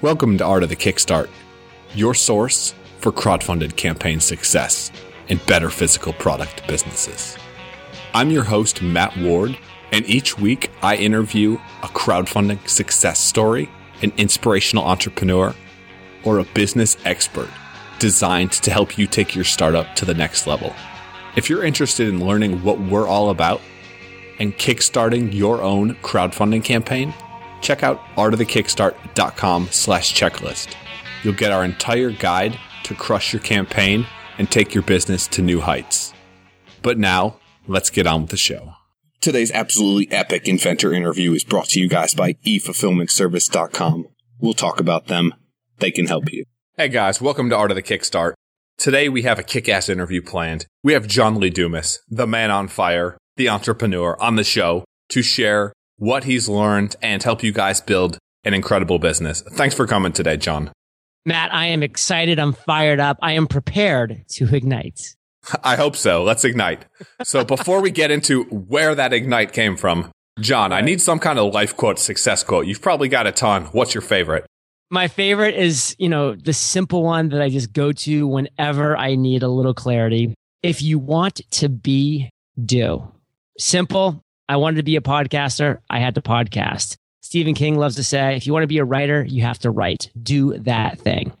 Welcome to Art of the Kickstart, your source for crowdfunded campaign success and better physical product businesses. I'm your host, Matt Ward, and each week I interview a crowdfunding success story, an inspirational entrepreneur, or a business expert designed to help you take your startup to the next level. If you're interested in learning what we're all about and kickstarting your own crowdfunding campaign, check out artofthekickstart.com slash checklist. You'll get our entire guide to crush your campaign and take your business to new heights. But now, let's get on with the show. Today's absolutely epic inventor interview is brought to you guys by eFulfillmentService.com. We'll talk about them. They can help you. Hey guys, welcome to Art of the Kickstart. Today we have a kick-ass interview planned. We have John Lee Dumas, the man on fire, the entrepreneur on the show to share what he's learned and help you guys build an incredible business. Thanks for coming today, John. Matt, I am excited. I'm fired up. I am prepared to ignite. I hope so. Let's ignite. So before we get into where that ignite came from, John, I need some kind of life quote, success quote. You've probably got a ton. What's your favorite? My favorite is, you know, the simple one that I just go to whenever I need a little clarity. If you want to be, do. Simple. I wanted to be a podcaster. I had to podcast. Stephen King loves to say, if you want to be a writer, you have to write. Do that thing.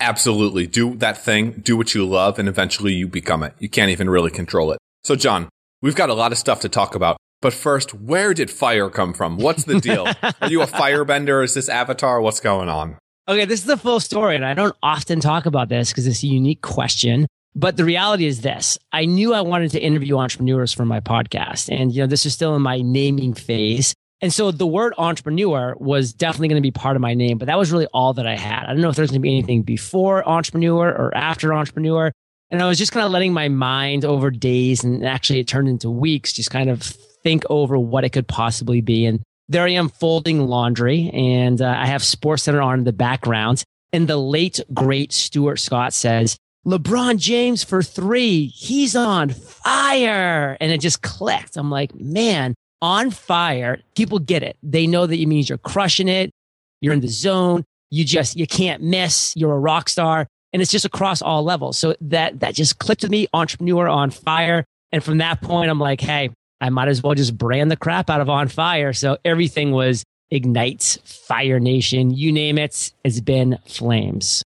Absolutely. Do that thing. Do what you love and eventually you become it. You can't even really control it. So John, we've got a lot of stuff to talk about. But first, where did fire come from? What's the deal? Are you a firebender? Is this Avatar? What's going on? Okay, this is the full story, and I don't often talk about this because it's a unique question. But the reality is this I knew I wanted to interview entrepreneurs for my podcast. And, you know, this is still in my naming phase. And so the word entrepreneur was definitely going to be part of my name, but that was really all that I had. I don't know if there's going to be anything before entrepreneur or after entrepreneur. And I was just kind of letting my mind over days and actually it turned into weeks, just kind of think over what it could possibly be. And there I am folding laundry and uh, I have Sports Center on in the background. And the late, great Stuart Scott says, LeBron James for three. He's on fire. And it just clicked. I'm like, man, on fire. People get it. They know that it means you're crushing it. You're in the zone. You just, you can't miss. You're a rock star. And it's just across all levels. So that, that just clicked with me. Entrepreneur on fire. And from that point, I'm like, hey, I might as well just brand the crap out of on fire. So everything was Ignite, Fire Nation, you name it, it's been flames.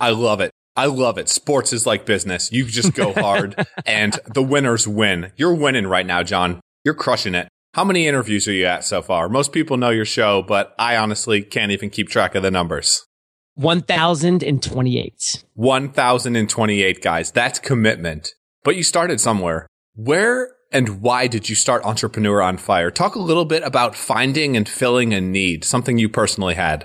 I love it. I love it. Sports is like business. You just go hard and the winners win. You're winning right now, John. You're crushing it. How many interviews are you at so far? Most people know your show, but I honestly can't even keep track of the numbers. 1,028. 1,028 guys. That's commitment. But you started somewhere. Where and why did you start Entrepreneur on Fire? Talk a little bit about finding and filling a need, something you personally had.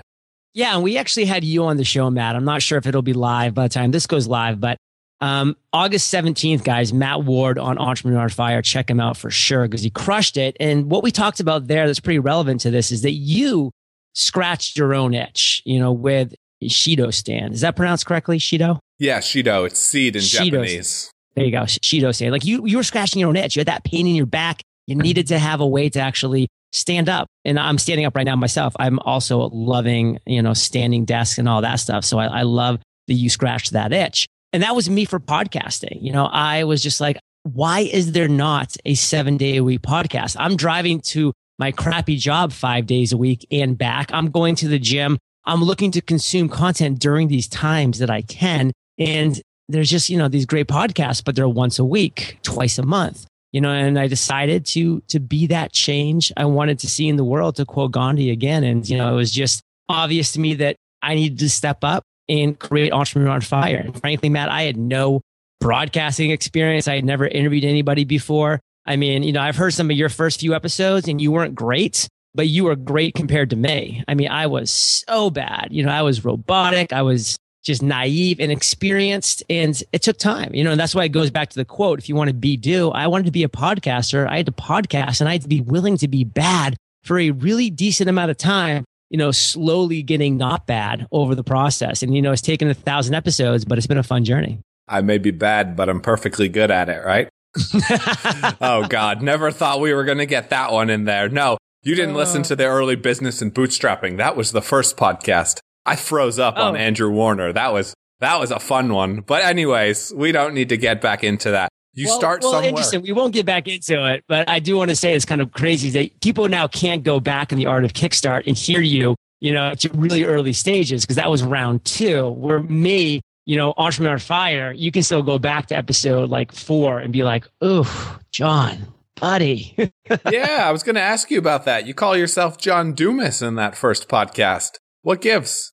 Yeah, and we actually had you on the show, Matt. I'm not sure if it'll be live by the time this goes live, but um, August 17th, guys, Matt Ward on Entrepreneur Fire. Check him out for sure because he crushed it. And what we talked about there that's pretty relevant to this is that you scratched your own itch, you know, with Shido stand. Is that pronounced correctly? Shido? Yeah, Shido. It's seed in Shido. Japanese. There you go. Shido stand. Like you, you were scratching your own itch. You had that pain in your back. You needed to have a way to actually stand up. And I'm standing up right now myself. I'm also loving, you know, standing desks and all that stuff. So I, I love that you scratched that itch. And that was me for podcasting. You know, I was just like, why is there not a seven day a week podcast? I'm driving to my crappy job five days a week and back. I'm going to the gym. I'm looking to consume content during these times that I can. And there's just, you know, these great podcasts, but they're once a week, twice a month you know, and I decided to, to be that change I wanted to see in the world to quote Gandhi again. And, you know, it was just obvious to me that I needed to step up and create Entrepreneur on Fire. And frankly, Matt, I had no broadcasting experience. I had never interviewed anybody before. I mean, you know, I've heard some of your first few episodes and you weren't great, but you were great compared to me. I mean, I was so bad. You know, I was robotic. I was just naive and experienced. And it took time, you know, and that's why it goes back to the quote. If you want to be do, I wanted to be a podcaster. I had to podcast and I had to be willing to be bad for a really decent amount of time, you know, slowly getting not bad over the process. And, you know, it's taken a thousand episodes, but it's been a fun journey. I may be bad, but I'm perfectly good at it, right? oh God, never thought we were going to get that one in there. No, you didn't listen oh. to the early business and bootstrapping. That was the first podcast. I froze up oh. on Andrew Warner. That was that was a fun one. But anyways, we don't need to get back into that. You well, start well, somewhere. Interesting. We won't get back into it, but I do want to say it's kind of crazy that people now can't go back in the art of Kickstart and hear you, you know, to really early stages because that was round two. Where me, you know, Entrepreneur Fire, you can still go back to episode like four and be like, "Oh, John, buddy." yeah, I was going to ask you about that. You call yourself John Dumas in that first podcast. What gives?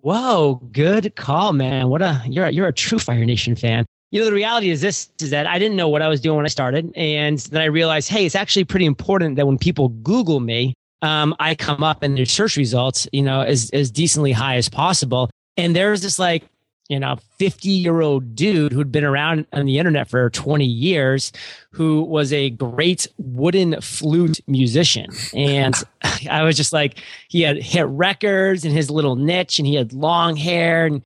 Whoa, good call, man. What a you're a, you're a true Fire Nation fan you know, the reality is this is that I didn't know what I was doing when I started. And then I realized, hey, it's actually pretty important that when people Google me, um, I come up in their search results, you know, as, as decently high as possible. And there's this like, you know, 50 year old dude who'd been around on the internet for 20 years who was a great wooden flute musician. And I was just like, he had hit records in his little niche and he had long hair and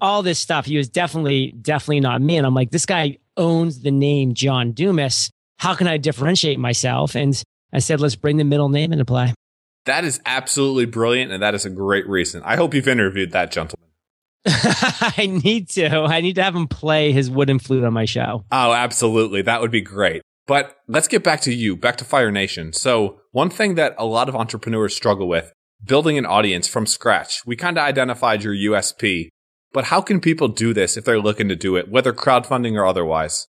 all this stuff. He was definitely, definitely not me. And I'm like, this guy owns the name John Dumas. How can I differentiate myself? And I said, let's bring the middle name into play. That is absolutely brilliant. And that is a great reason. I hope you've interviewed that gentleman. I need to. I need to have him play his wooden flute on my show. Oh, absolutely. That would be great. But let's get back to you, back to Fire Nation. So, one thing that a lot of entrepreneurs struggle with building an audience from scratch. We kind of identified your USP but how can people do this if they're looking to do it, whether crowdfunding or otherwise?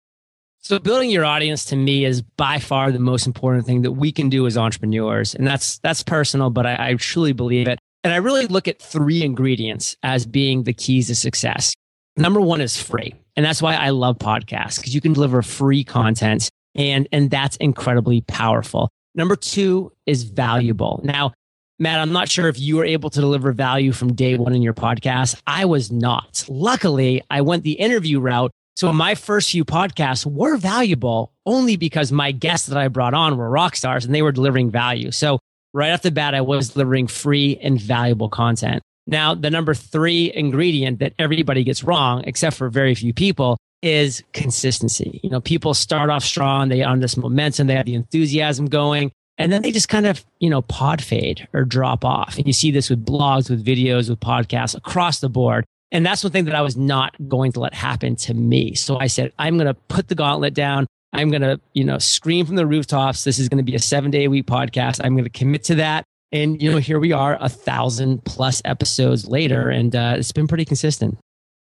So building your audience to me is by far the most important thing that we can do as entrepreneurs. And that's that's personal, but I, I truly believe it. And I really look at three ingredients as being the keys to success. Number one is free. And that's why I love podcasts, because you can deliver free content and, and that's incredibly powerful. Number two is valuable. Now, Matt, I'm not sure if you were able to deliver value from day one in your podcast. I was not. Luckily, I went the interview route. So my first few podcasts were valuable only because my guests that I brought on were rock stars and they were delivering value. So right off the bat, I was delivering free and valuable content. Now, the number three ingredient that everybody gets wrong, except for very few people, is consistency. You know, people start off strong, they on this momentum, they have the enthusiasm going, and then they just kind of, you know, pod fade or drop off. And you see this with blogs, with videos, with podcasts across the board. And that's one thing that I was not going to let happen to me. So I said, I'm going to put the gauntlet down. I'm going to, you know, scream from the rooftops. This is going to be a seven day a week podcast. I'm going to commit to that. And, you know, here we are a thousand plus episodes later. And uh, it's been pretty consistent.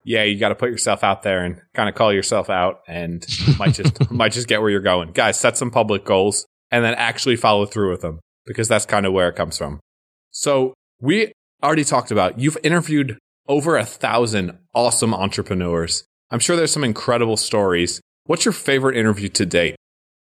Yeah, you got to put yourself out there and kind of call yourself out and might just might just get where you're going. Guys, set some public goals and then actually follow through with them because that's kind of where it comes from. So we already talked about you've interviewed over a thousand awesome entrepreneurs. I'm sure there's some incredible stories. What's your favorite interview to date?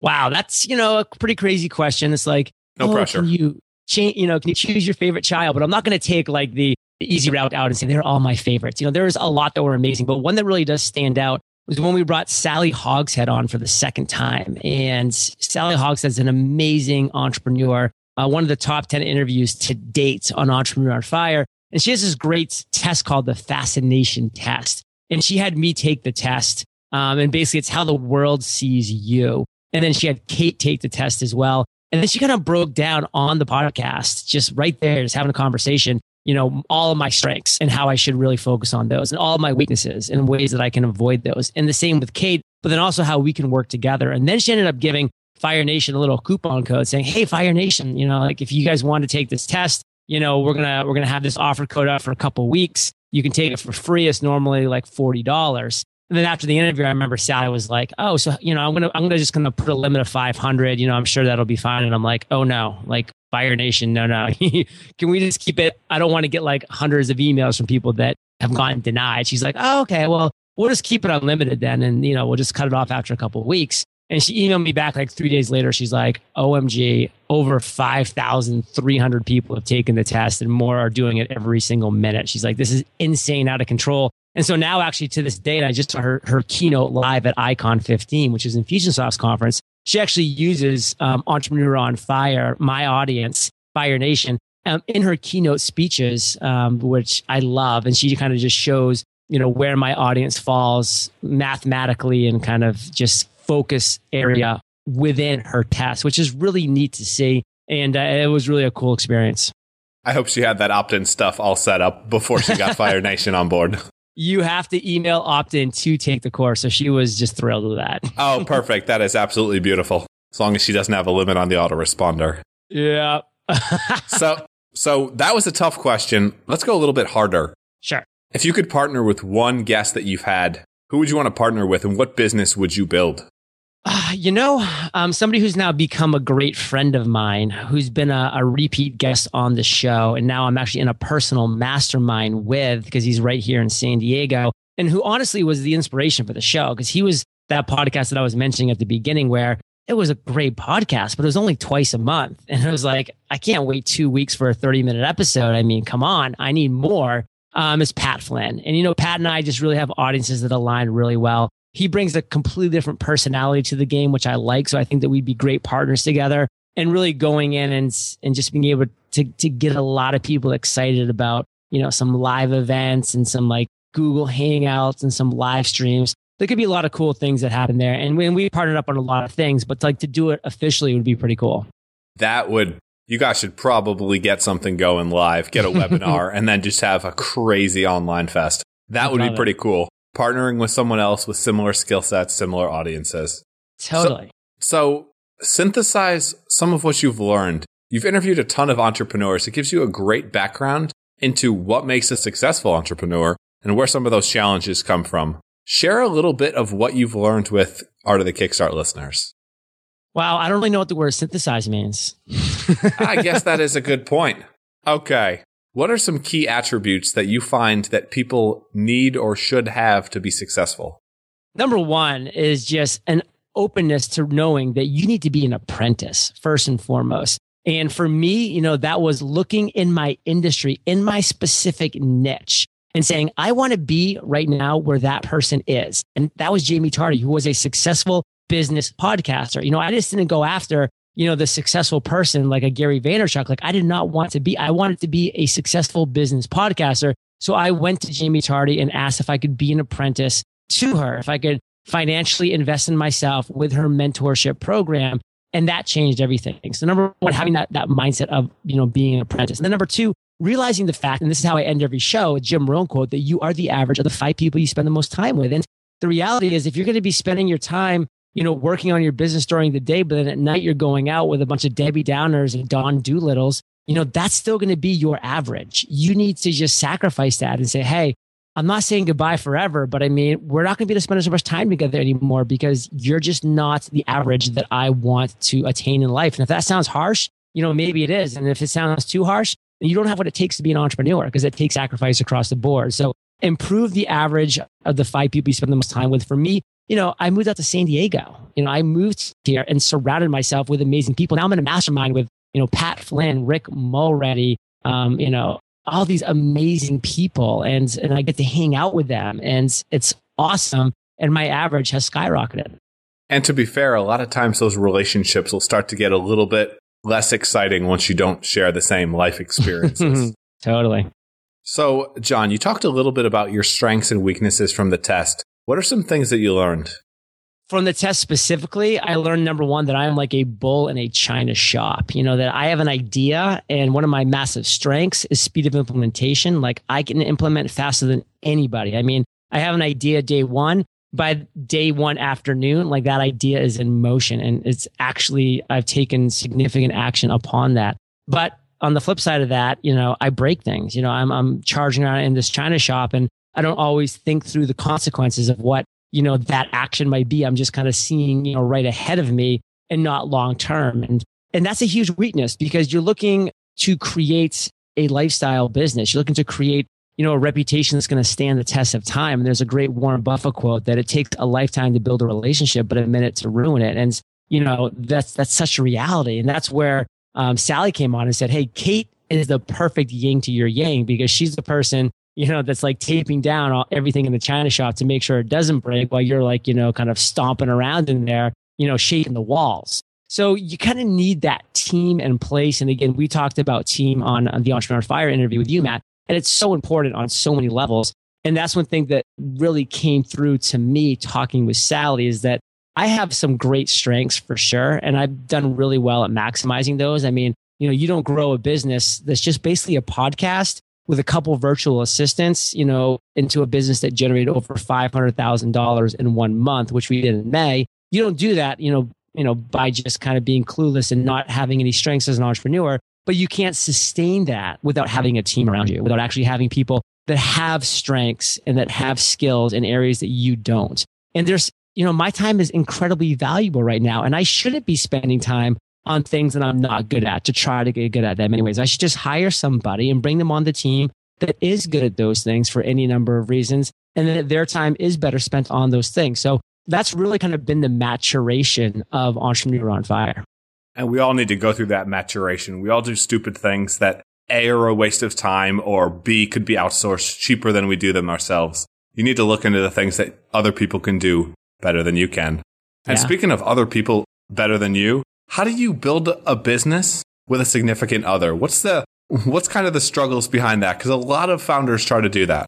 Wow, that's you know a pretty crazy question. It's like no oh, pressure. Can you change? You know, can you choose your favorite child? But I'm not going to take like the, the easy route out and say they're all my favorites. You know, there's a lot that were amazing, but one that really does stand out was when we brought Sally Hogshead on for the second time. And Sally Hogshead is an amazing entrepreneur, uh, one of the top 10 interviews to date on Entrepreneur on Fire. And she has this great test called the Fascination Test. And she had me take the test. Um, and basically, it's how the world sees you. And then she had Kate take the test as well. And then she kind of broke down on the podcast, just right there, just having a conversation you know, all of my strengths and how I should really focus on those and all of my weaknesses and ways that I can avoid those. And the same with Kate, but then also how we can work together. And then she ended up giving Fire Nation a little coupon code saying, Hey, Fire Nation, you know, like if you guys want to take this test, you know, we're going to, we're going to have this offer code out for a couple weeks. You can take it for free. It's normally like $40. And then after the interview, I remember Sally was like, "Oh, so you know, I'm gonna, I'm gonna just gonna put a limit of 500. You know, I'm sure that'll be fine." And I'm like, "Oh no, like Fire Nation, no, no. Can we just keep it? I don't want to get like hundreds of emails from people that have gotten denied." She's like, "Oh, okay, well, we'll just keep it unlimited then, and you know, we'll just cut it off after a couple of weeks." And she emailed me back like three days later. She's like, OMG, over 5,300 people have taken the test and more are doing it every single minute. She's like, this is insane, out of control. And so now, actually, to this date, I just saw her, her keynote live at Icon 15, which is Infusionsoft's conference. She actually uses um, Entrepreneur on Fire, my audience, Fire Nation, um, in her keynote speeches, um, which I love. And she kind of just shows, you know, where my audience falls mathematically and kind of just focus area within her test, which is really neat to see. And uh, it was really a cool experience. I hope she had that opt in stuff all set up before she got Fire Nation on board. You have to email opt in to take the course. So she was just thrilled with that. oh, perfect. That is absolutely beautiful. As long as she doesn't have a limit on the autoresponder. Yeah. so, so that was a tough question. Let's go a little bit harder. Sure. If you could partner with one guest that you've had, who would you want to partner with and what business would you build? Uh, you know, um, somebody who's now become a great friend of mine, who's been a, a, repeat guest on the show, and now I'm actually in a personal mastermind with because he's right here in San Diego, and who honestly was the inspiration for the show because he was that podcast that I was mentioning at the beginning where it was a great podcast, but it was only twice a month, and it was like I can't wait two weeks for a 30 minute episode. I mean, come on, I need more. Um, is Pat Flynn, and you know, Pat and I just really have audiences that align really well he brings a completely different personality to the game, which I like. So I think that we'd be great partners together and really going in and, and just being able to, to get a lot of people excited about, you know, some live events and some like Google Hangouts and some live streams. There could be a lot of cool things that happen there. And when we partnered up on a lot of things, but to, like to do it officially would be pretty cool. That would, you guys should probably get something going live, get a webinar, and then just have a crazy online fest. That would be pretty it. cool partnering with someone else with similar skill sets, similar audiences. Totally. So, so synthesize some of what you've learned. You've interviewed a ton of entrepreneurs. It gives you a great background into what makes a successful entrepreneur and where some of those challenges come from. Share a little bit of what you've learned with Art of the Kickstart listeners. Wow, I don't really know what the word synthesize means. I guess that is a good point. Okay. What are some key attributes that you find that people need or should have to be successful? Number one is just an openness to knowing that you need to be an apprentice first and foremost. And for me, you know, that was looking in my industry, in my specific niche and saying, I want to be right now where that person is. And that was Jaime Tardy, who was a successful business podcaster. You know, I just didn't go after you know, the successful person like a Gary Vaynerchuk. Like I did not want to be, I wanted to be a successful business podcaster. So I went to Jaime Tardy and asked if I could be an apprentice to her, if I could financially invest in myself with her mentorship program. And that changed everything. So number one, having that, that mindset of, you know, being an apprentice. And then number two, realizing the fact, and this is how I end every show, a Jim Rohn quote, that you are the average of the five people you spend the most time with. And the reality is if you're going to be spending your time you know, working on your business during the day, but then at night you're going out with a bunch of Debbie Downers and Don Doolittles, you know, that's still going to be your average. You need to just sacrifice that and say, hey, I'm not saying goodbye forever, but I mean, we're not going to be able to spend as much time together anymore because you're just not the average that I want to attain in life. And if that sounds harsh, you know, maybe it is. And if it sounds too harsh, you don't have what it takes to be an entrepreneur because it takes sacrifice across the board. So improve the average of the five people you spend the most time with. For me, you know, I moved out to San Diego. You know, I moved here and surrounded myself with amazing people. Now I'm in a mastermind with, you know, Pat Flynn, Rick Mulready, um, you know, all these amazing people and, and I get to hang out with them and it's awesome. And my average has skyrocketed. And to be fair, a lot of times those relationships will start to get a little bit less exciting once you don't share the same life experiences. totally. So, John, you talked a little bit about your strengths and weaknesses from the test. What are some things that you learned? From the test specifically, I learned number one that I'm like a bull in a china shop. You know, that I have an idea and one of my massive strengths is speed of implementation. Like I can implement faster than anybody. I mean, I have an idea day one. By day one afternoon, like that idea is in motion and it's actually, I've taken significant action upon that. But on the flip side of that, you know, I break things. You know, I'm, I'm charging around in this china shop and I don't always think through the consequences of what, you know, that action might be. I'm just kind of seeing, you know, right ahead of me and not long term. And, and that's a huge weakness because you're looking to create a lifestyle business. You're looking to create, you know, a reputation that's going to stand the test of time. And there's a great Warren Buffett quote that it takes a lifetime to build a relationship, but a minute to ruin it. And, you know, that's, that's such a reality. And that's where um, Sally came on and said, Hey, Kate is the perfect yin to your yang because she's the person you know, that's like taping down all, everything in the china shop to make sure it doesn't break while you're like, you know, kind of stomping around in there, you know, shaking the walls. So you kind of need that team in place. And again, we talked about team on, on the Entrepreneur Fire interview with you, Matt, and it's so important on so many levels. And that's one thing that really came through to me talking with Sally is that I have some great strengths for sure. And I've done really well at maximizing those. I mean, you know, you don't grow a business that's just basically a podcast with a couple virtual assistants, you know, into a business that generated over $500,000 in one month, which we did in May. You don't do that, you know, you know, by just kind of being clueless and not having any strengths as an entrepreneur. But you can't sustain that without having a team around you, without actually having people that have strengths and that have skills in areas that you don't. And there's, you know, my time is incredibly valuable right now. And I shouldn't be spending time on things that I'm not good at to try to get good at them anyways. I should just hire somebody and bring them on the team that is good at those things for any number of reasons. And then their time is better spent on those things. So that's really kind of been the maturation of Entrepreneur on Fire. And we all need to go through that maturation. We all do stupid things that A are a waste of time or B could be outsourced cheaper than we do them ourselves. You need to look into the things that other people can do better than you can. And yeah. speaking of other people better than you, how do you build a business with a significant other? What's the what's kind of the struggles behind that? Because a lot of founders try to do that.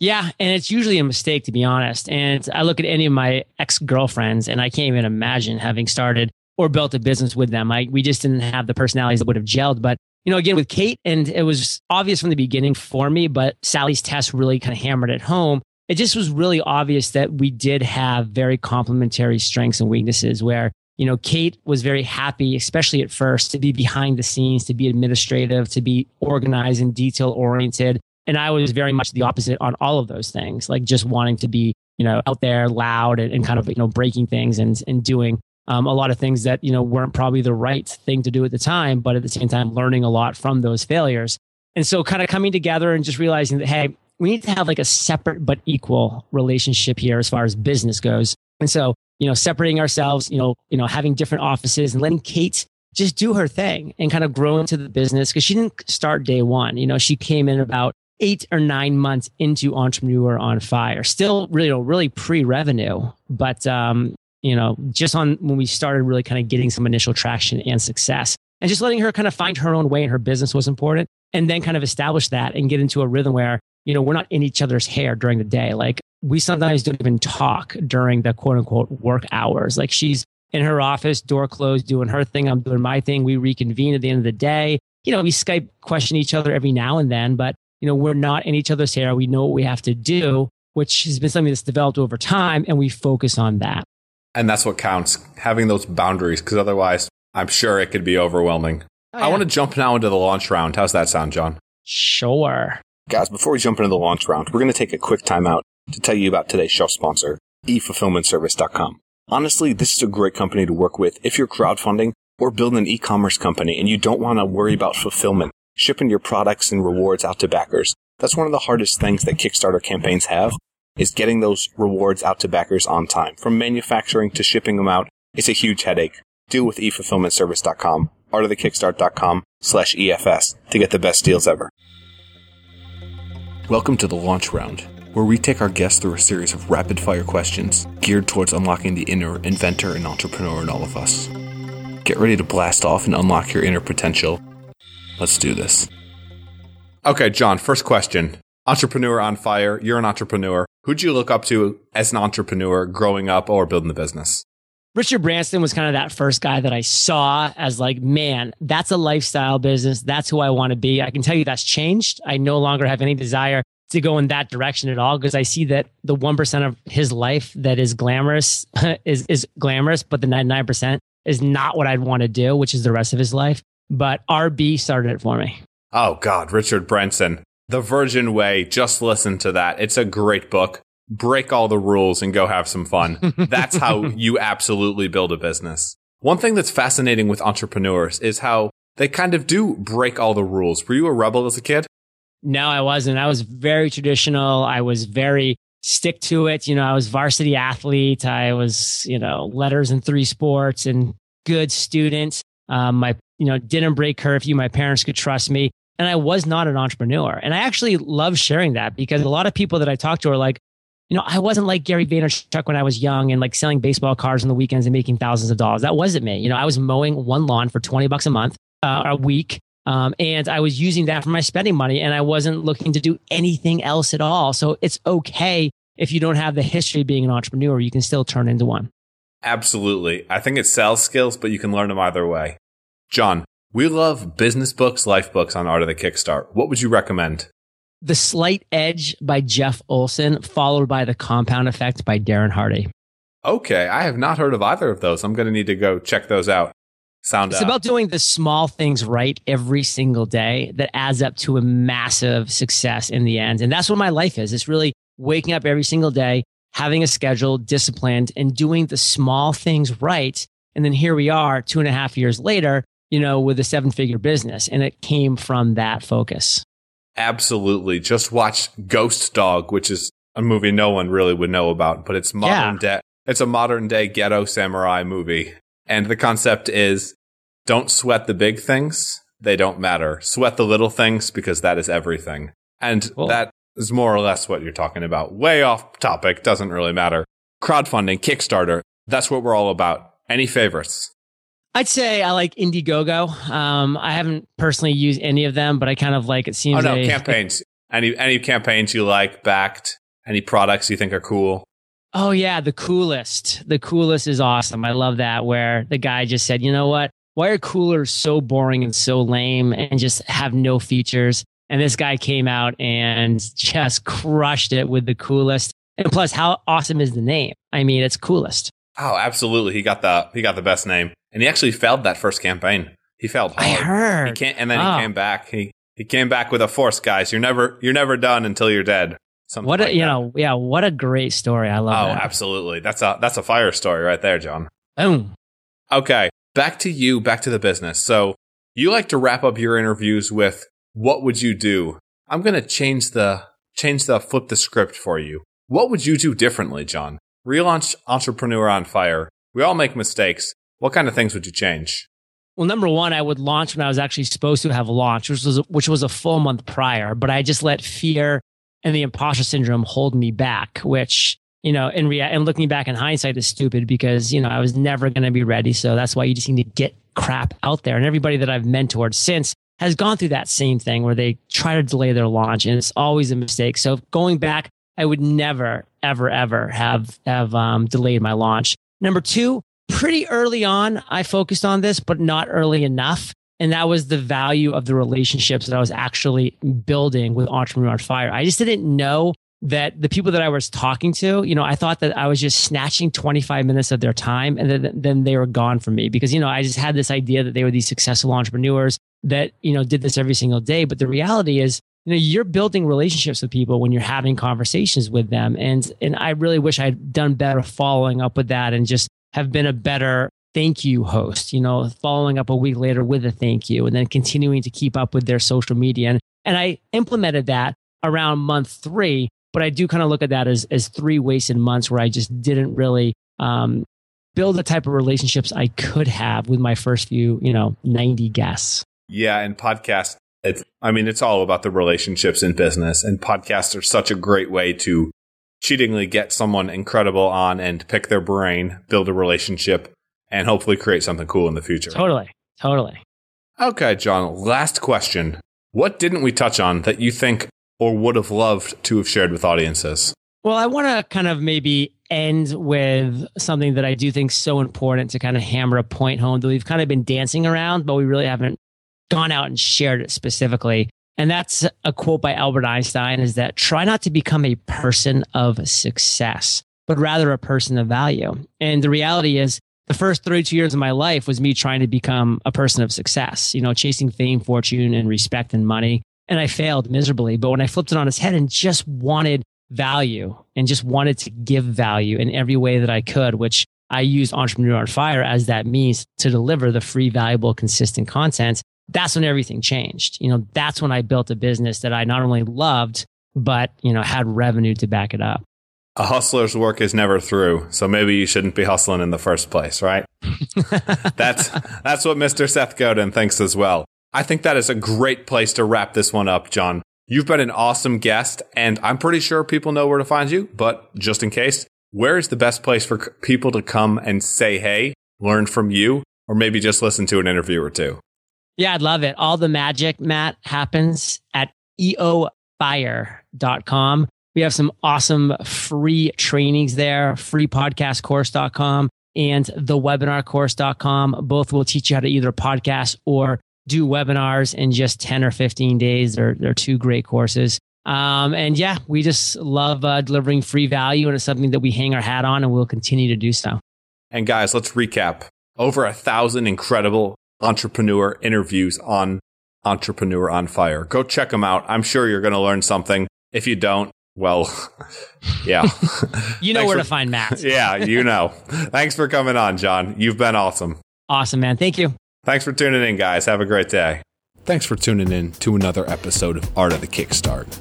Yeah, and it's usually a mistake to be honest. And I look at any of my ex girlfriends, and I can't even imagine having started or built a business with them. I, we just didn't have the personalities that would have gelled. But you know, again with Kate, and it was obvious from the beginning for me, but Sally's test really kind of hammered it home. It just was really obvious that we did have very complementary strengths and weaknesses. Where you know, Kate was very happy, especially at first, to be behind the scenes, to be administrative, to be organized and detail oriented. And I was very much the opposite on all of those things, like just wanting to be, you know, out there loud and, and kind of, you know, breaking things and, and doing um, a lot of things that, you know, weren't probably the right thing to do at the time, but at the same time, learning a lot from those failures. And so kind of coming together and just realizing that, hey, we need to have like a separate but equal relationship here as far as business goes. And so you know, separating ourselves, you know, you know, having different offices and letting Kate just do her thing and kind of grow into the business because she didn't start day one. You know, she came in about eight or nine months into Entrepreneur on Fire, still really, really pre-revenue, but um, you know, just on when we started really kind of getting some initial traction and success. And just letting her kind of find her own way in her business was important. And then kind of establish that and get into a rhythm where, you know, we're not in each other's hair during the day. Like we sometimes don't even talk during the quote unquote work hours. Like she's in her office, door closed, doing her thing. I'm doing my thing. We reconvene at the end of the day. You know, we Skype question each other every now and then, but you know, we're not in each other's hair. We know what we have to do, which has been something that's developed over time and we focus on that. And that's what counts, having those boundaries, because otherwise I'm sure it could be overwhelming. Oh, yeah. I want to jump now into the launch round. How's that sound, John? Sure. Guys, before we jump into the launch round, we're going to take a quick timeout to tell you about today's show sponsor, efulfillmentservice.com. Honestly, this is a great company to work with if you're crowdfunding or building an e-commerce company and you don't want to worry about fulfillment, shipping your products and rewards out to backers. That's one of the hardest things that Kickstarter campaigns have is getting those rewards out to backers on time. From manufacturing to shipping them out, it's a huge headache. Deal with efulfillmentservice.com, artofthekickstart.com slash EFS to get the best deals ever. Welcome to the launch round where we take our guests through a series of rapid fire questions geared towards unlocking the inner inventor and entrepreneur in all of us. Get ready to blast off and unlock your inner potential. Let's do this. Okay, John, first question. Entrepreneur on fire. You're an entrepreneur. Who'd you look up to as an entrepreneur growing up or building the business? Richard Branson was kind of that first guy that I saw as like, man, that's a lifestyle business. That's who I want to be. I can tell you that's changed. I no longer have any desire to go in that direction at all because I see that the 1% of his life that is glamorous is, is glamorous, but the 99% is not what I'd want to do, which is the rest of his life. But RB started it for me. Oh, God, Richard Branson. The Virgin Way. Just listen to that. It's a great book. Break all the rules and go have some fun. That's how you absolutely build a business. One thing that's fascinating with entrepreneurs is how they kind of do break all the rules. Were you a rebel as a kid? No, I wasn't. I was very traditional. I was very stick to it. You know, I was varsity athlete. I was, you know, letters in three sports and good student. Um, my, you know, didn't break curfew. My parents could trust me. And I was not an entrepreneur. And I actually love sharing that because a lot of people that I talk to are like, you know, I wasn't like Gary Vaynerchuk when I was young and like selling baseball cards on the weekends and making thousands of dollars. That wasn't me. You know, I was mowing one lawn for 20 bucks a month, uh, a week um, and I was using that for my spending money and I wasn't looking to do anything else at all. So it's okay if you don't have the history of being an entrepreneur, you can still turn into one. Absolutely. I think it's sales skills, but you can learn them either way. John, We love business books, life books on Art of the Kickstart. What would you recommend? The Slight Edge by Jeff Olson, followed by The Compound Effect by Darren Hardy. Okay, I have not heard of either of those. I'm going to need to go check those out. Sound It's out. about doing the small things right every single day that adds up to a massive success in the end. And that's what my life is. It's really waking up every single day, having a schedule, disciplined, and doing the small things right. And then here we are two and a half years later, you know, with a seven figure business. And it came from that focus. Absolutely. Just watch Ghost Dog, which is a movie no one really would know about, but it's modern day. It's a modern day ghetto samurai movie. And the concept is don't sweat the big things. They don't matter. Sweat the little things because that is everything. And Cool. that is more or less what you're talking about. Way off topic. Doesn't really matter. Crowdfunding, Kickstarter. That's what we're all about. Any favorites? I'd say I like Indiegogo. Um, I haven't personally used any of them, but I kind of like it seems. Oh no, they- campaigns. Any any campaigns you like backed? Any products you think are cool? Oh yeah, the coolest. The coolest is awesome. I love that where the guy just said, "You know what? Why are coolers so boring and so lame and just have no features?" And this guy came out and just crushed it with the coolest. And plus, how awesome is the name? I mean, it's coolest. Oh, absolutely. He got the he got the best name, and he actually failed that first campaign. He failed hard. I He heard. can't, and then Oh. he came back. He he came back with a force, guys. You're never you're never done until you're dead. Something What a like you that. know, yeah, what a great story. I Oh, love that. Oh, absolutely. That's a that's a fire story right there, John. Boom. Okay, back to you, back to the business. So you like to wrap up your interviews with what would you do? I'm going to change the change the flip the script for you. What would you do differently, John? Relaunch Entrepreneur on Fire. We all make mistakes. What kind of things would you change? Well, number one, I would launch when I was actually supposed to have launched, which was which was a full month prior. But I just let fear and the imposter syndrome hold me back, which you know, in rea- and looking back in hindsight is stupid because you know I was never going to be ready. So that's why you just need to get crap out there. And everybody that I've mentored since has gone through that same thing where they try to delay their launch, and it's always a mistake. So going back, I would never, ever, ever have have um, delayed my launch. Number two, pretty early on, I focused on this, but not early enough. And that was the value of the relationships that I was actually building with Entrepreneur on Fire. I just didn't know that the people that I was talking to, you know, I thought that I was just snatching 25 minutes of their time and then, then they were gone from me because, you know, I just had this idea that they were these successful entrepreneurs that, you know, did this every single day. But the reality is, you know, you're building relationships with people when you're having conversations with them. And, and I really wish I'd done better following up with that and just have been a better thank you host, you know, following up a week later with a thank you and then continuing to keep up with their social media. And, and I implemented that around month three, but I do kind of look at that as, as three wasted months where I just didn't really, um, build the type of relationships I could have with my first few, you know, 90 guests. Yeah, and podcast. It's, I mean, it's all about the relationships in business, and podcasts are such a great way to cheatingly get someone incredible on and pick their brain, build a relationship, and hopefully create something cool in the future. Totally. Totally. Okay, John, last question. What didn't we touch on that you think or would have loved to have shared with audiences? Well, I want to kind of maybe end with something that I do think is so important to kind of hammer a point home that we've kind of been dancing around, but we really haven't gone out and shared it specifically. And that's a quote by Albert Einstein is that try not to become a person of success, but rather a person of value. And the reality is the first 32 years of my life was me trying to become a person of success, you know, chasing fame, fortune, and respect and money. And I failed miserably. But when I flipped it on its head and just wanted value and just wanted to give value in every way that I could, which I used Entrepreneur on Fire as that means to deliver the free, valuable, consistent content. That's when everything changed. You know, that's when I built a business that I not only loved, but, you know, had revenue to back it up. A hustler's work is never through, so maybe you shouldn't be hustling in the first place, right? that's that's what Mr. Seth Godin thinks as well. I think that is a great place to wrap this one up, John. You've been an awesome guest, and I'm pretty sure people know where to find you. But just in case, where is the best place for people to come and say hey, learn from you, or maybe just listen to an interview or two? Yeah, I'd love it. All the magic, Matt, happens at eofire.com. We have some awesome free trainings there, freepodcastcourse.com and the webinarcourse.com. Both will teach you how to either podcast or do webinars in just 10 or 15 days. They're, they're two great courses. Um, and yeah, we just love uh, delivering free value, and it's something that we hang our hat on, and we'll continue to do so. And guys, let's recap. Over a thousand incredible entrepreneur interviews on Entrepreneur on Fire. Go check them out. I'm sure you're going to learn something. If you don't, well, yeah. you know where for, to find Matt. yeah, you know. Thanks for coming on, John. You've been awesome. Awesome, man. Thank you. Thanks for tuning in, guys. Have a great day. Thanks for tuning in to another episode of Art of the Kickstart,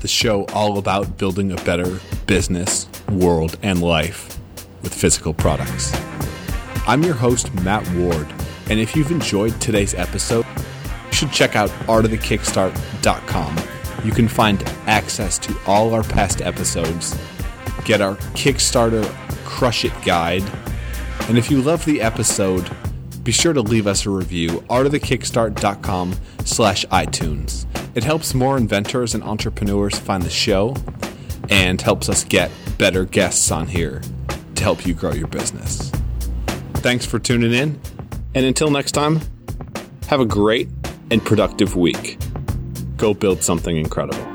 the show all about building a better business, world, and life with physical products. I'm your host, Matt Ward, and if you've enjoyed today's episode, you should check out artofthekickstart.com. You can find access to all our past episodes, get our Kickstarter Crush It guide, and if you love the episode, be sure to leave us a review, artofthekickstart.com slash iTunes. It helps more inventors and entrepreneurs find the show and helps us get better guests on here to help you grow your business. Thanks for tuning in, and until next time, have a great and productive week. Go build something incredible.